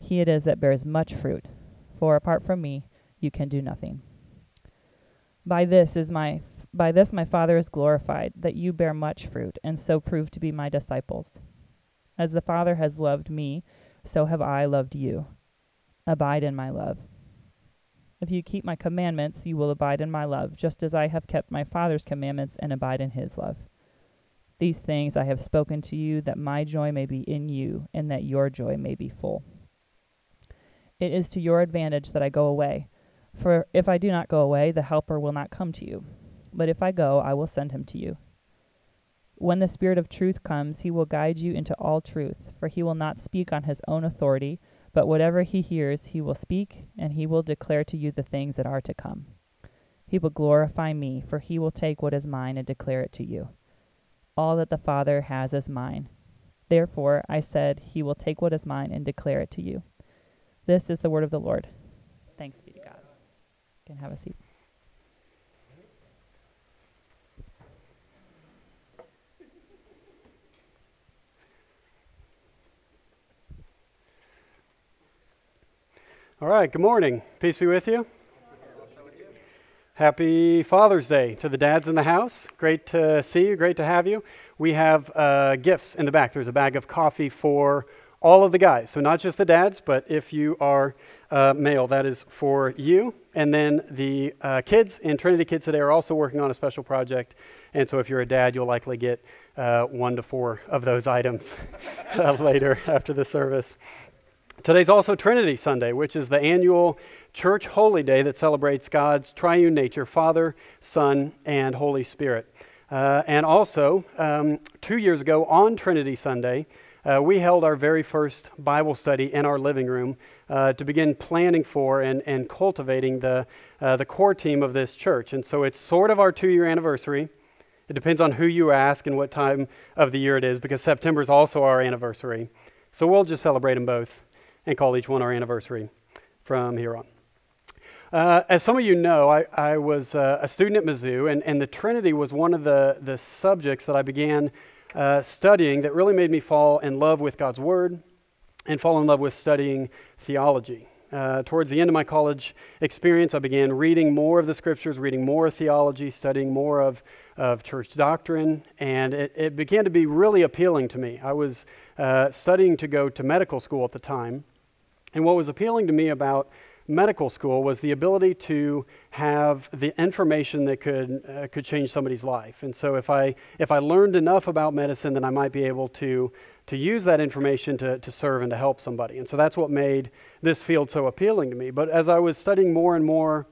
he it is that bears much fruit, for apart from me you can do nothing. By this is my by this my Father is glorified, that you bear much fruit, and so prove to be my disciples. As the Father has loved me, so have I loved you. Abide in my love. If you keep my commandments, you will abide in my love, just as I have kept my Father's commandments and abide in his love. These things I have spoken to you, that my joy may be in you, and that your joy may be full. It is to your advantage that I go away. For if I do not go away, the Helper will not come to you. But if I go, I will send him to you. When the Spirit of truth comes, he will guide you into all truth, for he will not speak on his own authority, but whatever he hears, he will speak, and he will declare to you the things that are to come. He will glorify me, for he will take what is mine and declare it to you. All that the Father has is mine. Therefore, I said, He will take what is mine and declare it to you. This is the word of the Lord. Thanks be to God. You can have a seat. All right, good morning. Peace be with you. Happy Father's Day to the dads in the house. Great to see you, great to have you. We have uh, gifts in the back. There's a bag of coffee for all of the guys. So, not just the dads, but if you are uh, male, that is for you. And then the uh, kids in Trinity Kids today are also working on a special project. And so, if you're a dad, you'll likely get uh, one to four of those items uh, later after the service. Today's also Trinity Sunday, which is the annual church holy day that celebrates God's triune nature Father, Son, and Holy Spirit. Uh, and also, um, two years ago on Trinity Sunday, uh, we held our very first Bible study in our living room uh, to begin planning for and, and cultivating the, uh, the core team of this church. And so it's sort of our two year anniversary. It depends on who you ask and what time of the year it is, because September is also our anniversary. So we'll just celebrate them both and call each one our anniversary from here on. Uh, as some of you know, I, I was uh, a student at Mizzou, and, and the Trinity was one of the, the subjects that I began uh, studying that really made me fall in love with God's Word and fall in love with studying theology. Uh, towards the end of my college experience, I began reading more of the scriptures, reading more theology, studying more of, of church doctrine, and it, it began to be really appealing to me. I was uh, studying to go to medical school at the time, and what was appealing to me about medical school was the ability to have the information that could uh, could change somebody's life. And so if I if I learned enough about medicine, then I might be able to to use that information to, to serve and to help somebody. And so that's what made this field so appealing to me. But as I was studying more and more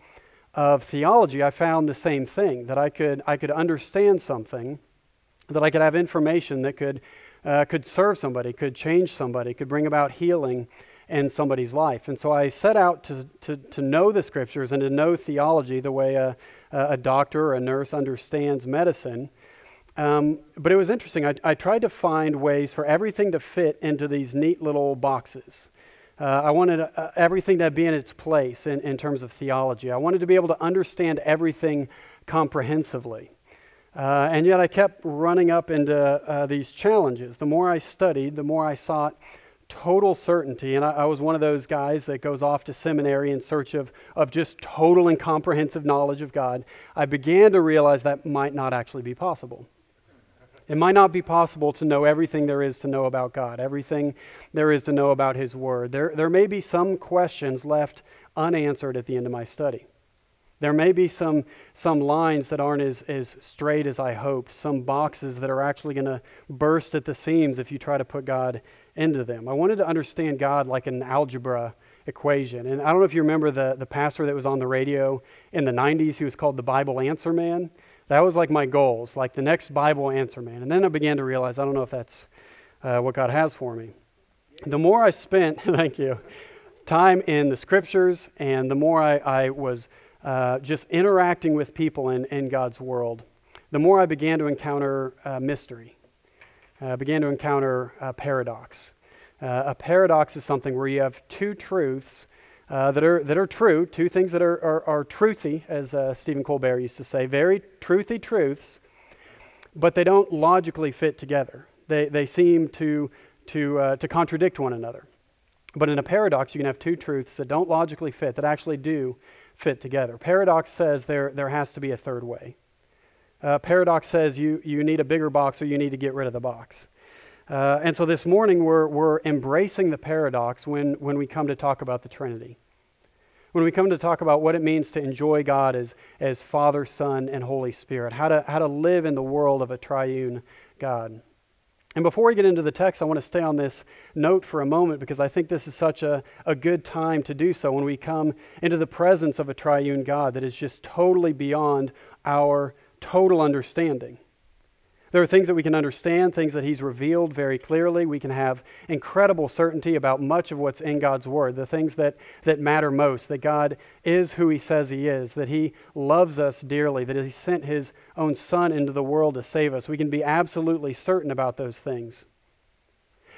of theology, I found the same thing that I could I could understand something, that I could have information that could uh, could serve somebody, could change somebody, could bring about healing in somebody's life. And so I set out to, to, to know the scriptures and to know theology the way a, a doctor or a nurse understands medicine. Um, but it was interesting. I, I, tried to find ways for everything to fit into these neat little boxes. Uh, I wanted uh, everything to be in its place in, in terms of theology. I wanted to be able to understand everything comprehensively. Uh, and yet I kept running up into uh, these challenges. The more I studied, the more I sought total certainty. And I, I, was one of those guys that goes off to seminary in search of, of just total and comprehensive knowledge of God. I began to realize that might not actually be possible. It might not be possible to know everything there is to know about God, everything there is to know about His Word. There, there may be some questions left unanswered at the end of my study. There may be some, some lines that aren't as, as straight as I hoped, some boxes that are actually going to burst at the seams if you try to put God into them. I wanted to understand God like an algebra equation. And I don't know if you remember the, the pastor that was on the radio in the 90s He was called the Bible Answer Man. That was like my goals, like the next Bible Answer Man. And then I began to realize I don't know if that's uh, what God has for me. The more I spent, thank you, time in the scriptures and the more I, I was uh, just interacting with people in, in God's world, the more I began to encounter uh, mystery, uh, began to encounter a paradox. Uh, a paradox is something where you have two truths uh, that, are, that are true, two things that are, are, are truthy, as uh, Stephen Colbert used to say, very truthy truths, but they don't logically fit together. They, they seem to, to, uh, to contradict one another. But in a paradox, you can have two truths that don't logically fit, that actually do fit together. Paradox says there, there has to be a third way. Uh, paradox says you, you need a bigger box or you need to get rid of the box. Uh, and so this morning we're, we're embracing the paradox when, when we come to talk about the Trinity. When we come to talk about what it means to enjoy God as, as Father, Son, and Holy Spirit, how to, how to live in the world of a triune God. And before we get into the text, I want to stay on this note for a moment because I think this is such a, a good time to do so when we come into the presence of a triune God that is just totally beyond our total understanding. There are things that we can understand, things that He's revealed very clearly. We can have incredible certainty about much of what's in God's Word, the things that, that matter most, that God is who He says He is, that He loves us dearly, that He sent His own Son into the world to save us. We can be absolutely certain about those things.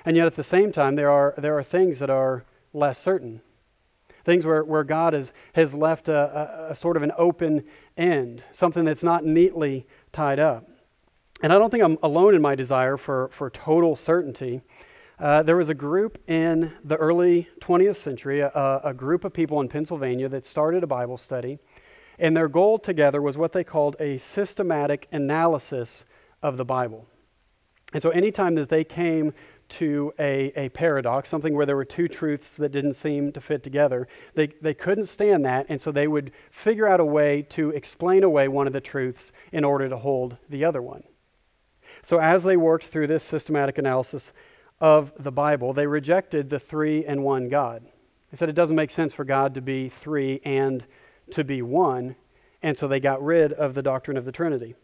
And yet at the same time, there are, there are things that are less certain. Things where, where God has, has left a, a, a sort of an open end, something that's not neatly tied up. And I don't think I'm alone in my desire for, for total certainty. Uh, there was a group in the early 20th century, a, a, group of people in Pennsylvania that started a Bible study, and their goal together was what they called a systematic analysis of the Bible. And so, anytime that they came to a, a paradox, something where there were two truths that didn't seem to fit together, they, they couldn't stand that, and so they would figure out a way to explain away one of the truths in order to hold the other one. So, as they worked through this systematic analysis of the Bible, they rejected the three and one God. They said it doesn't make sense for God to be three and to be one, and so they got rid of the doctrine of the Trinity.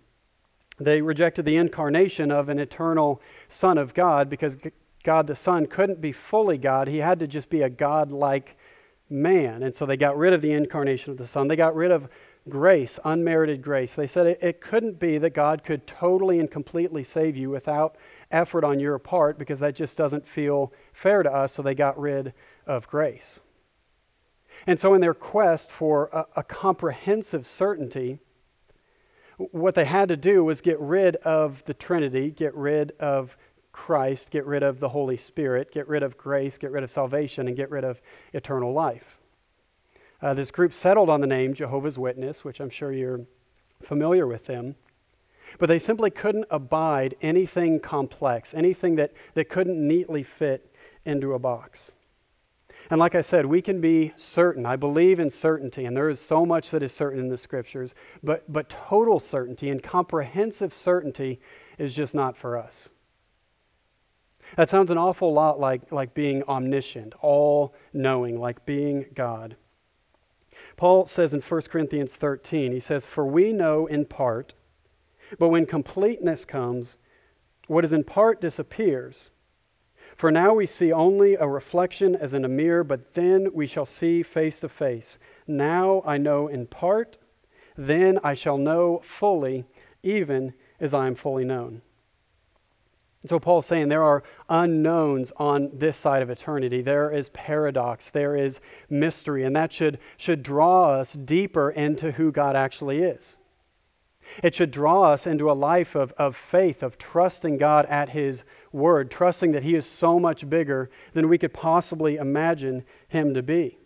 They rejected the incarnation of an eternal Son of God because God the Son couldn't be fully God. He had to just be a God like man. And so they got rid of the incarnation of the Son. They got rid of grace, unmerited grace. They said it, it, couldn't be that God could totally and completely save you without effort on your part because that just doesn't feel fair to us, so they got rid of grace. And so, in their quest for a, a comprehensive certainty, what they had to do was get rid of the Trinity, get rid of Christ, get rid of the Holy Spirit, get rid of grace, get rid of salvation, and get rid of eternal life. Uh, this group settled on the name Jehovah's Witness, which I'm sure you're familiar with them. But they simply couldn't abide anything complex, anything that, that couldn't neatly fit into a box. And like I said, we can be certain. I believe in certainty, and there is so much that is certain in the scriptures, but, but total certainty and comprehensive certainty is just not for us. That sounds an awful lot like, like being omniscient, all knowing, like being God. Paul says in 1 Corinthians 13, he says, For we know in part, but when completeness comes, what is in part disappears. For now we see only a reflection as in a mirror, but then we shall see face to face. Now I know in part, then I shall know fully, even as I am fully known. So Paul's saying there are unknowns on this side of eternity. There is paradox, there is mystery, and that should, should draw us deeper into who God actually is. It should draw us into a life of, of faith, of trusting God at His word, trusting that He is so much bigger than we could possibly imagine Him to be.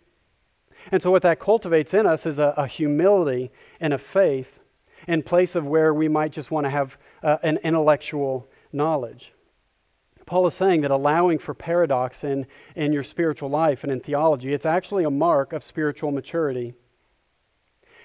And so, what that cultivates in us is a, a humility and a faith in place of where we might just want to have uh, an intellectual knowledge. Paul is saying that allowing for paradox in, in your spiritual life and in theology, it's actually a mark of spiritual maturity.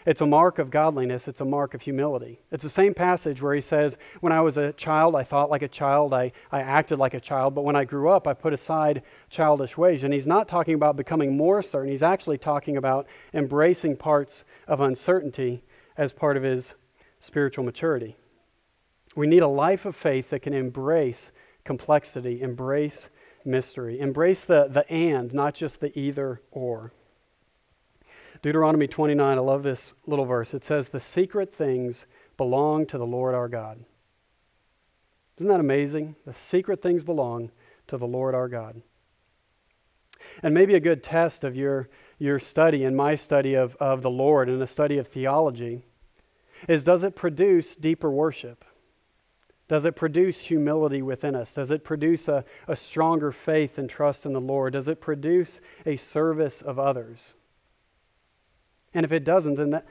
It's a mark of godliness. It's a mark of humility. It's the same passage where he says, When I was a child, I thought like a child, I, I acted like a child, but when I grew up, I put aside childish ways. And he's not talking about becoming more certain. He's actually talking about embracing parts of uncertainty as part of his spiritual maturity. We need a life of faith that can embrace complexity, embrace mystery. Embrace the, the and, not just the either or. Deuteronomy 29, I love this little verse. It says, The secret things belong to the Lord our God. Isn't that amazing? The secret things belong to the Lord our God. And maybe a good test of your, your study and my study of, of the Lord and a study of theology is does it produce deeper worship? Does it produce humility within us? Does it produce a, a stronger faith and trust in the Lord? Does it produce a service of others? And if it doesn't, then that,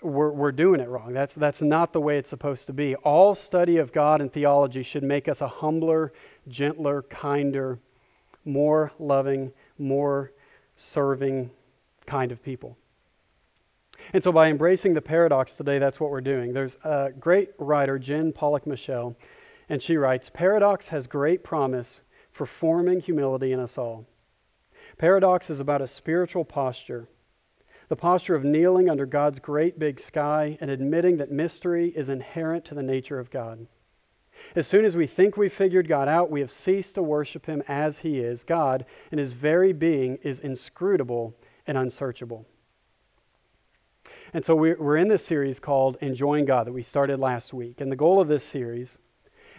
we're, we're doing it wrong. That's, that's not the way it's supposed to be. All study of God and theology should make us a humbler, gentler, kinder, more loving, more serving kind of people. And so, by embracing the paradox today, that's what we're doing. There's a great writer, Jen Pollock Michel, and she writes Paradox has great promise for forming humility in us all. Paradox is about a spiritual posture, the posture of kneeling under God's great big sky and admitting that mystery is inherent to the nature of God. As soon as we think we've figured God out, we have ceased to worship Him as He is. God, and His very being, is inscrutable and unsearchable. And so we're in this series called Enjoying God that we started last week. And the goal of this series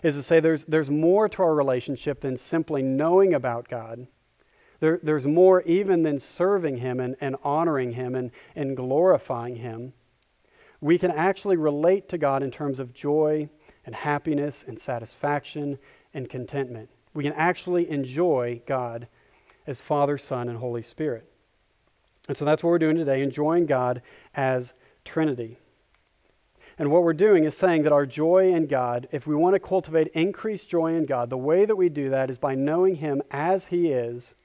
is to say there's, there's more to our relationship than simply knowing about God. There, there's more even than serving Him and, and honoring Him and, and glorifying Him. We can actually relate to God in terms of joy and happiness and satisfaction and contentment. We can actually enjoy God as Father, Son, and Holy Spirit. And so that's what we're doing today, enjoying God as Trinity. And what we're doing is saying that our joy in God, if we want to cultivate increased joy in God, the way that we do that is by knowing Him as He is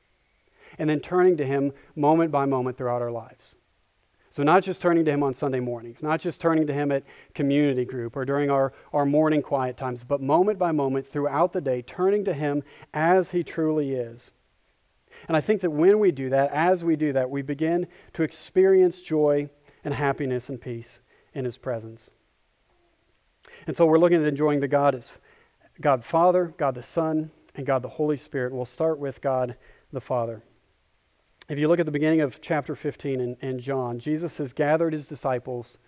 and then turning to Him moment by moment throughout our lives. So, not just turning to Him on Sunday mornings, not just turning to Him at community group or during our, our morning quiet times, but moment by moment throughout the day, turning to Him as He truly is and I think that when we do that, as we do that, we begin to experience joy and happiness and peace in His presence. And so we're looking at enjoying the God as God Father, God the Son, and God the Holy Spirit. We'll start with God the Father. If you look at the beginning of chapter 15 in, in John, Jesus has gathered his disciples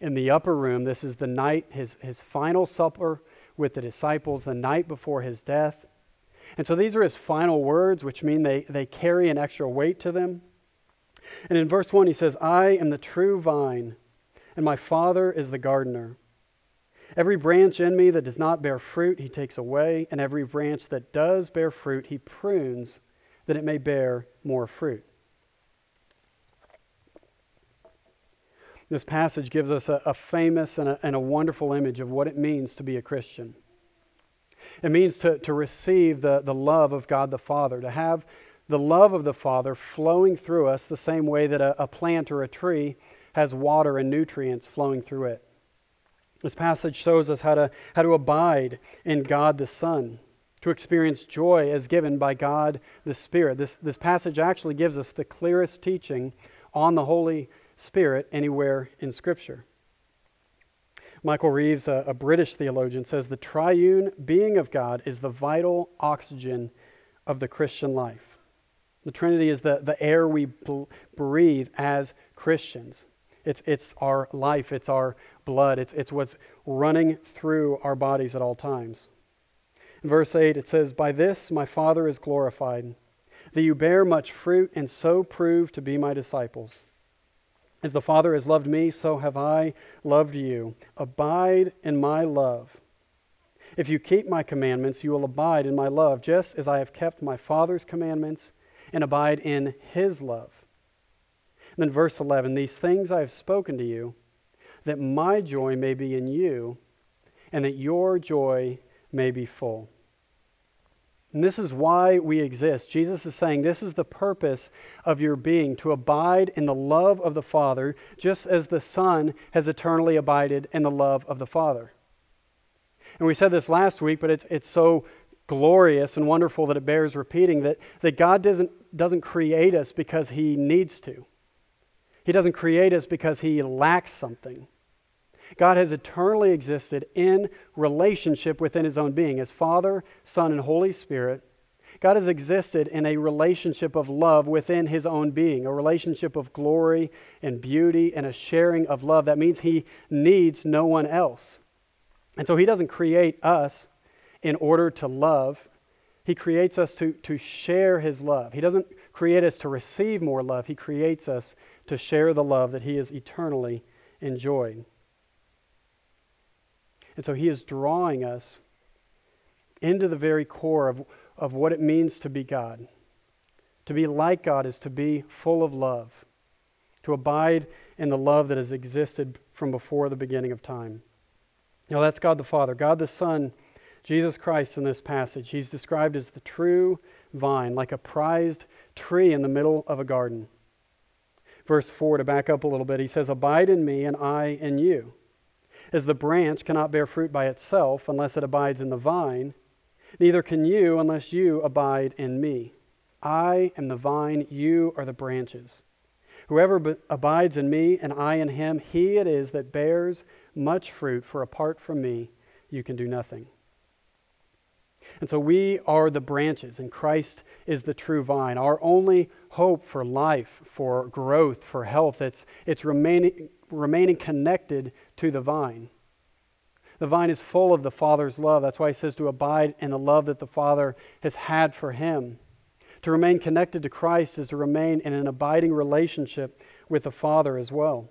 in the upper room. This is the night, his, his final supper with the disciples, the night before his death. And so these are his final words, which mean they, they carry an extra weight to them. And in verse 1, he says, I am the true vine, and my Father is the gardener. Every branch in me that does not bear fruit, he takes away, and every branch that does bear fruit, he prunes that it may bear more fruit. This passage gives us a, a famous and a, and a wonderful image of what it means to be a Christian. It means to, to receive the, the love of God the Father, to have the love of the Father flowing through us the same way that a, a plant or a tree has water and nutrients flowing through it. This passage shows us how to, how to abide in God the Son, to experience joy as given by God the Spirit. This, this passage actually gives us the clearest teaching on the Holy Spirit anywhere in Scripture. Michael Reeves, a, a, British theologian, says the triune being of God is the vital oxygen of the Christian life. The Trinity is the, the air we breathe as Christians. It's, it's our life, it's our blood, it's, it's what's running through our bodies at all times. Verse 8, it says, By this my Father is glorified, that you bear much fruit and so prove to be my disciples. As the Father has loved me, so have I loved you. Abide in my love. If you keep my commandments, you will abide in my love, just as I have kept my Father's commandments and abide in his love. And then, verse 11 These things I have spoken to you, that my joy may be in you, and that your joy may be full. And this is why we exist. Jesus is saying this is the purpose of your being, to abide in the love of the Father, just as the Son has eternally abided in the love of the Father. And we said this last week, but it's, it's so glorious and wonderful that it bears repeating that, that God doesn't, doesn't create us because He needs to. He doesn't create us because He lacks something. God has eternally existed in relationship within his own being as Father, Son, and Holy Spirit. God has existed in a relationship of love within his own being, a relationship of glory and beauty and a sharing of love. That means he needs no one else. And so he doesn't create us in order to love. He creates us to, to share his love. He doesn't create us to receive more love. He creates us to share the love that he has eternally enjoyed. And so he is drawing us into the very core of, of what it means to be God. To be like God is to be full of love, to abide in the love that has existed from before the beginning of time. Now, that's God the Father. God the Son, Jesus Christ in this passage, he's described as the true vine, like a prized tree in the middle of a garden. Verse 4, to back up a little bit, he says, Abide in me, and I in you. As the branch cannot bear fruit by itself unless it abides in the vine, neither can you unless you abide in me. I am the vine, you are the branches. Whoever abides in me and I in him, he it is that bears much fruit, for apart from me, you can do nothing. And so we are the branches, and Christ is the true vine. Our only hope for life, for growth, for health, it's, it's remaining, remaining connected to the vine. The vine is full of the Father's love. That's why he says to abide in the love that the Father has had for him. To remain connected to Christ is to remain in an abiding relationship with the Father as well.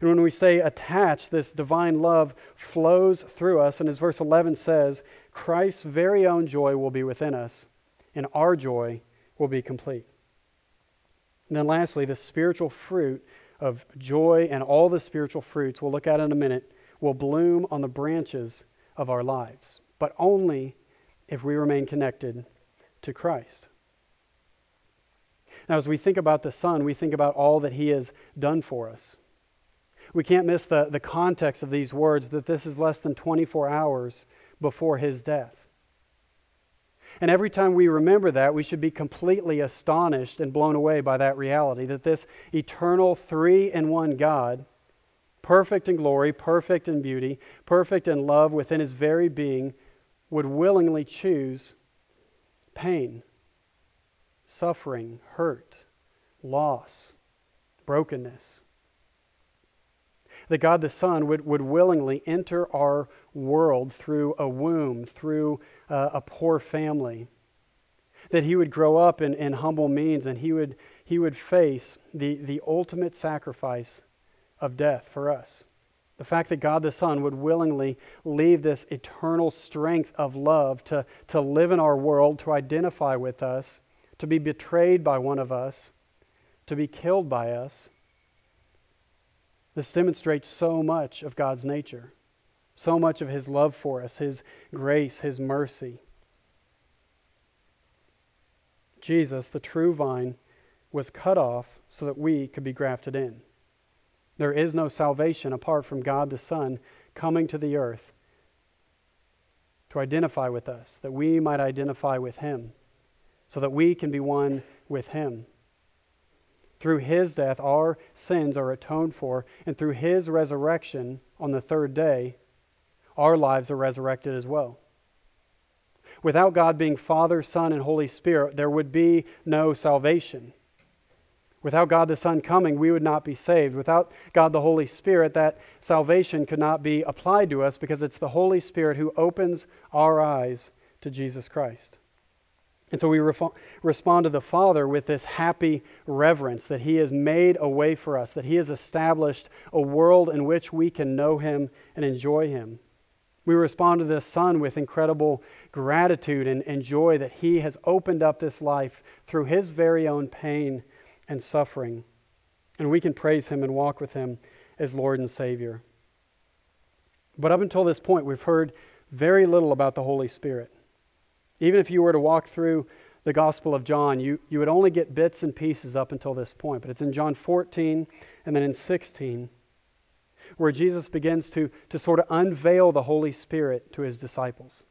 And when we say attached, this divine love flows through us. And as verse 11 says, Christ's very own joy will be within us, and our joy will be complete. And then lastly, the spiritual fruit of joy and all the spiritual fruits we'll look at in a minute will bloom on the branches of our lives, but only if we remain connected to Christ. Now, as we think about the Son, we think about all that He has done for us. We can't miss the, the context of these words that this is less than 24 hours before His death. And every time we remember that, we should be completely astonished and blown away by that reality that this eternal three in one God, perfect in glory, perfect in beauty, perfect in love within his very being, would willingly choose pain, suffering, hurt, loss, brokenness. That God the Son would, would willingly enter our world through a womb, through uh, a poor family. That he would grow up in, in humble means and he would, he would face the, the ultimate sacrifice of death for us. The fact that God the Son would willingly leave this eternal strength of love to, to live in our world, to identify with us, to be betrayed by one of us, to be killed by us. This demonstrates so much of God's nature so much of his love for us, his grace, his mercy. Jesus, the true vine, was cut off so that we could be grafted in. There is no salvation apart from God the Son coming to the earth to identify with us, that we might identify with him, so that we can be one with him. Through his death, our sins are atoned for, and through his resurrection on the third day, our lives are resurrected as well. Without God being Father, Son, and Holy Spirit, there would be no salvation. Without God the Son coming, we would not be saved. Without God the Holy Spirit, that salvation could not be applied to us because it's the Holy Spirit who opens our eyes to Jesus Christ. And so we respond to the Father with this happy reverence that He has made a way for us, that He has established a world in which we can know Him and enjoy Him. We respond to this Son with incredible gratitude and, and joy that He has opened up this life through His very own pain and suffering. And we can praise Him and walk with Him as Lord and Savior. But up until this point, we've heard very little about the Holy Spirit. Even if you were to walk through the Gospel of John, you, you would only get bits and pieces up until this point. But it's in John 14 and then in 16 where Jesus begins to, to sort of unveil the Holy Spirit to his disciples.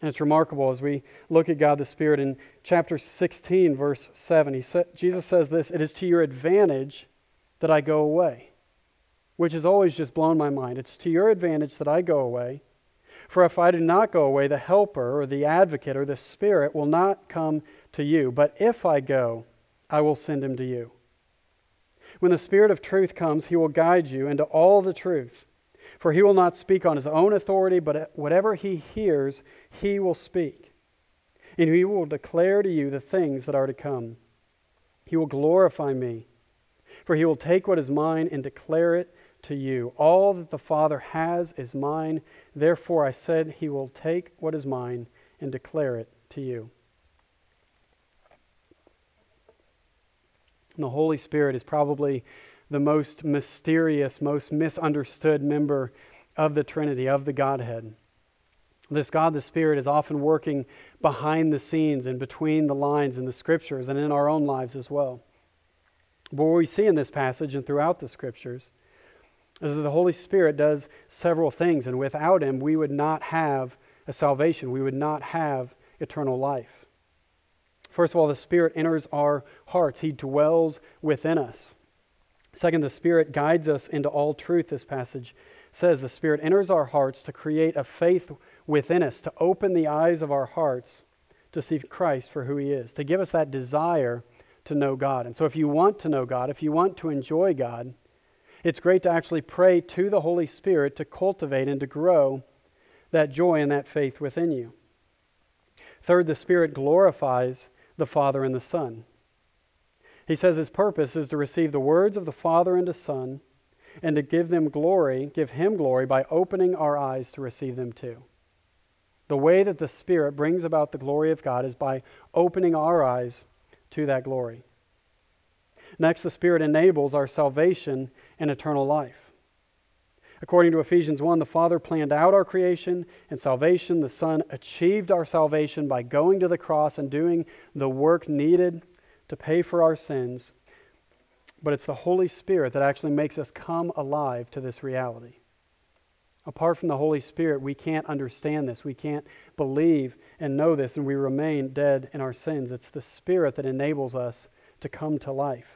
And it's remarkable as we look at God the Spirit in chapter 16, verse 7. He sa- Jesus says this It is to your advantage that I go away, which has always just blown my mind. It's to your advantage that I go away. For if I do not go away, the Helper, or the Advocate, or the Spirit will not come to you. But if I go, I will send him to you. When the Spirit of truth comes, he will guide you into all the truth. For he will not speak on his own authority, but whatever he hears, he will speak. And he will declare to you the things that are to come. He will glorify me, for he will take what is mine and declare it to you. All that the Father has is mine. Therefore I said, He will take what is mine and declare it to you. And the Holy Spirit is probably the most mysterious, most misunderstood member of the Trinity, of the Godhead. This God, the Spirit, is often working behind the scenes and between the lines in the Scriptures and in our own lives as well. But what we see in this passage and throughout the Scriptures is that the Holy Spirit does several things, and without Him, we would not have a salvation. We would not have eternal life. First of all, the Spirit enters our hearts, He dwells within us. Second, the Spirit guides us into all truth, this passage says. The Spirit enters our hearts to create a faith within us, to open the eyes of our hearts to see Christ for who He is, to give us that desire to know God. And so, if you want to know God, if you want to enjoy God, it's great to actually pray to the Holy Spirit to cultivate and to grow that joy and that faith within you. Third, the Spirit glorifies the Father and the Son. He says his purpose is to receive the words of the Father and the Son and to give them glory, give him glory by opening our eyes to receive them too. The way that the Spirit brings about the glory of God is by opening our eyes to that glory. Next, the Spirit enables our salvation and eternal life. According to Ephesians 1, the Father planned out our creation and salvation. The Son achieved our salvation by going to the cross and doing the work needed to pay for our sins. But it's the Holy Spirit that actually makes us come alive to this reality. Apart from the Holy Spirit, we can't understand this. We can't believe and know this, and we remain dead in our sins. It's the Spirit that enables us to come to life.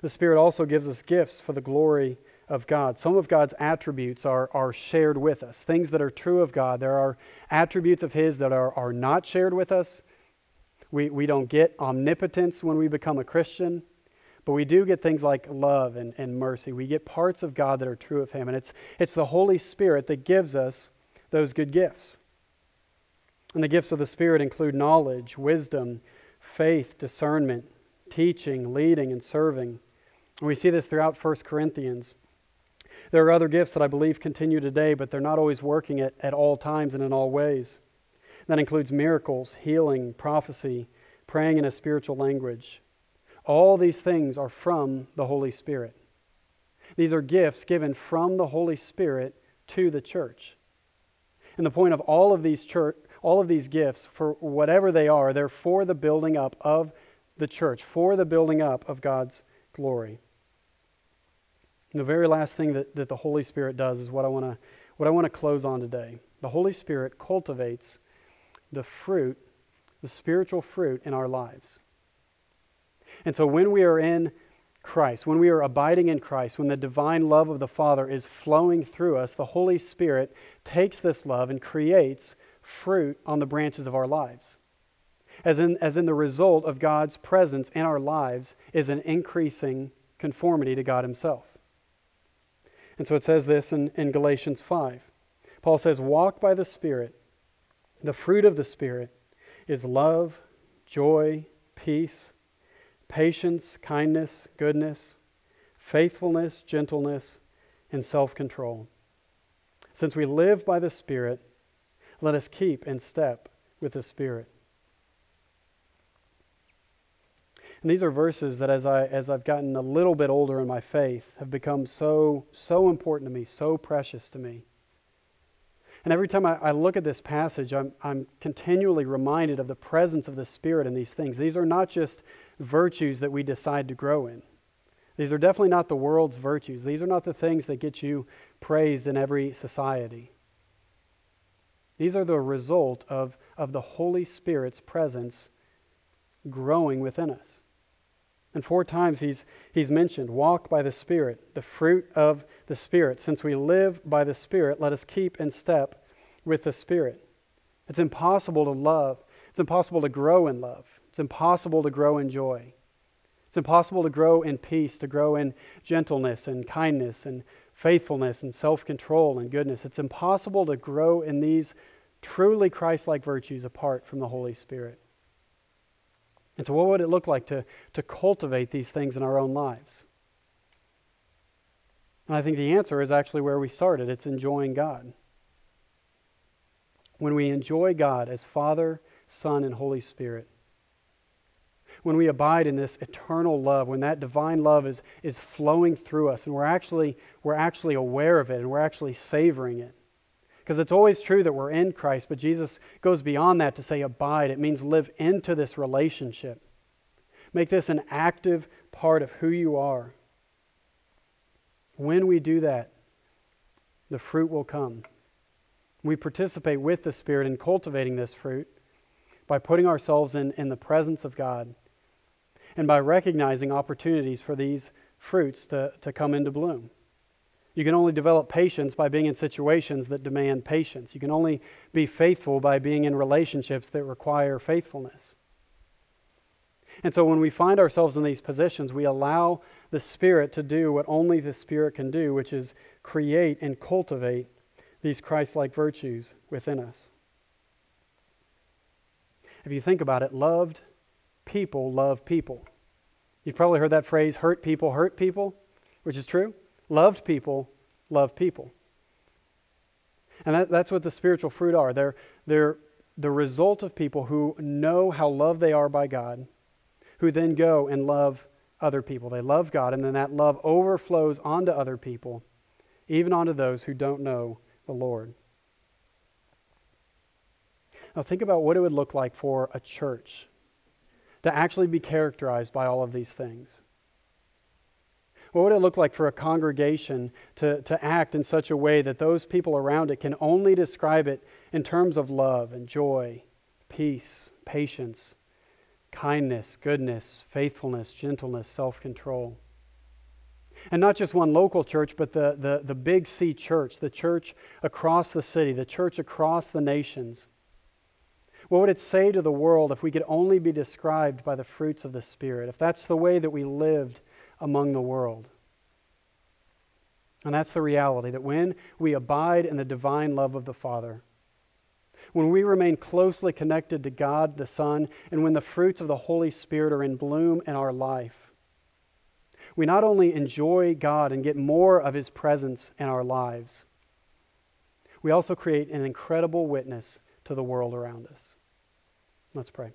The Spirit also gives us gifts for the glory of God. Some of God's attributes are, are shared with us, things that are true of God. There are attributes of His that are, are not shared with us. We, we don't get omnipotence when we become a Christian, but we do get things like love and, and mercy. We get parts of God that are true of Him. And it's, it's the Holy Spirit that gives us those good gifts. And the gifts of the Spirit include knowledge, wisdom, faith, discernment, teaching, leading, and serving. And we see this throughout 1 Corinthians. There are other gifts that I believe continue today, but they're not always working at, at all times and in all ways. That includes miracles, healing, prophecy, praying in a spiritual language. All these things are from the Holy Spirit. These are gifts given from the Holy Spirit to the church. And the point of all of these church, all of these gifts, for whatever they are, they're for the building up of the church, for the building up of God's glory. And the very last thing that, that the Holy Spirit does is what I want to what I want to close on today. The Holy Spirit cultivates the fruit, the spiritual fruit in our lives. And so when we are in Christ, when we are abiding in Christ, when the divine love of the Father is flowing through us, the Holy Spirit takes this love and creates fruit on the branches of our lives as in, as in the result of God's presence in our lives is an increasing conformity to God Himself. And so it says this in, in Galatians 5. Paul says, Walk by the Spirit. The fruit of the Spirit is love, joy, peace, patience, kindness, goodness, faithfulness, gentleness, and self control. Since we live by the Spirit, let us keep in step with the Spirit. And these are verses that as I as I've gotten a little bit older in my faith have become so so important to me, so precious to me. And every time I, I, look at this passage, I'm, I'm continually reminded of the presence of the Spirit in these things. These are not just virtues that we decide to grow in. These are definitely not the world's virtues. These are not the things that get you praised in every society. These are the result of, of the Holy Spirit's presence growing within us. And four times he's, he's mentioned walk by the Spirit, the fruit of the Spirit. Since we live by the Spirit, let us keep in step with the Spirit. It's impossible to love. It's impossible to grow in love. It's impossible to grow in joy. It's impossible to grow in peace, to grow in gentleness and kindness and faithfulness and self control and goodness. It's impossible to grow in these truly Christ like virtues apart from the Holy Spirit. And so, what would it look like to, to cultivate these things in our own lives? And I think the answer is actually where we started it's enjoying God. When we enjoy God as Father, Son, and Holy Spirit, when we abide in this eternal love, when that divine love is, is flowing through us and we're actually, we're actually aware of it and we're actually savoring it, because it's always true that we're in Christ, but Jesus goes beyond that to say abide. It means live into this relationship. Make this an active part of who you are. When we do that, the fruit will come. We participate with the Spirit in cultivating this fruit by putting ourselves in, in the presence of God and by recognizing opportunities for these fruits to, to come into bloom. You can only develop patience by being in situations that demand patience. You can only be faithful by being in relationships that require faithfulness. And so when we find ourselves in these positions, we allow the Spirit to do what only the Spirit can do, which is create and cultivate these Christ like virtues within us. If you think about it, loved people love people. You've probably heard that phrase, hurt people hurt people, which is true. Loved people love people. And that, that's what the spiritual fruit are. They're, they're the result of people who know how loved they are by God, who then go and love other people. They love God, and then that love overflows onto other people, even onto those who don't know the Lord. Now, think about what it would look like for a church to actually be characterized by all of these things. What would it look like for a congregation to, to act in such a way that those people around it can only describe it in terms of love and joy, peace, patience, kindness, goodness, faithfulness, gentleness, self control? And not just one local church, but the, the, the big C church, the church across the city, the church across the nations. What would it say to the world if we could only be described by the fruits of the Spirit, if that's the way that we lived among the world. And that's the reality that when we abide in the divine love of the Father, when we remain closely connected to God the Son, and when the fruits of the Holy Spirit are in bloom in our life, we not only enjoy God and get more of His presence in our lives, we also create an incredible witness to the world around us. Let's pray.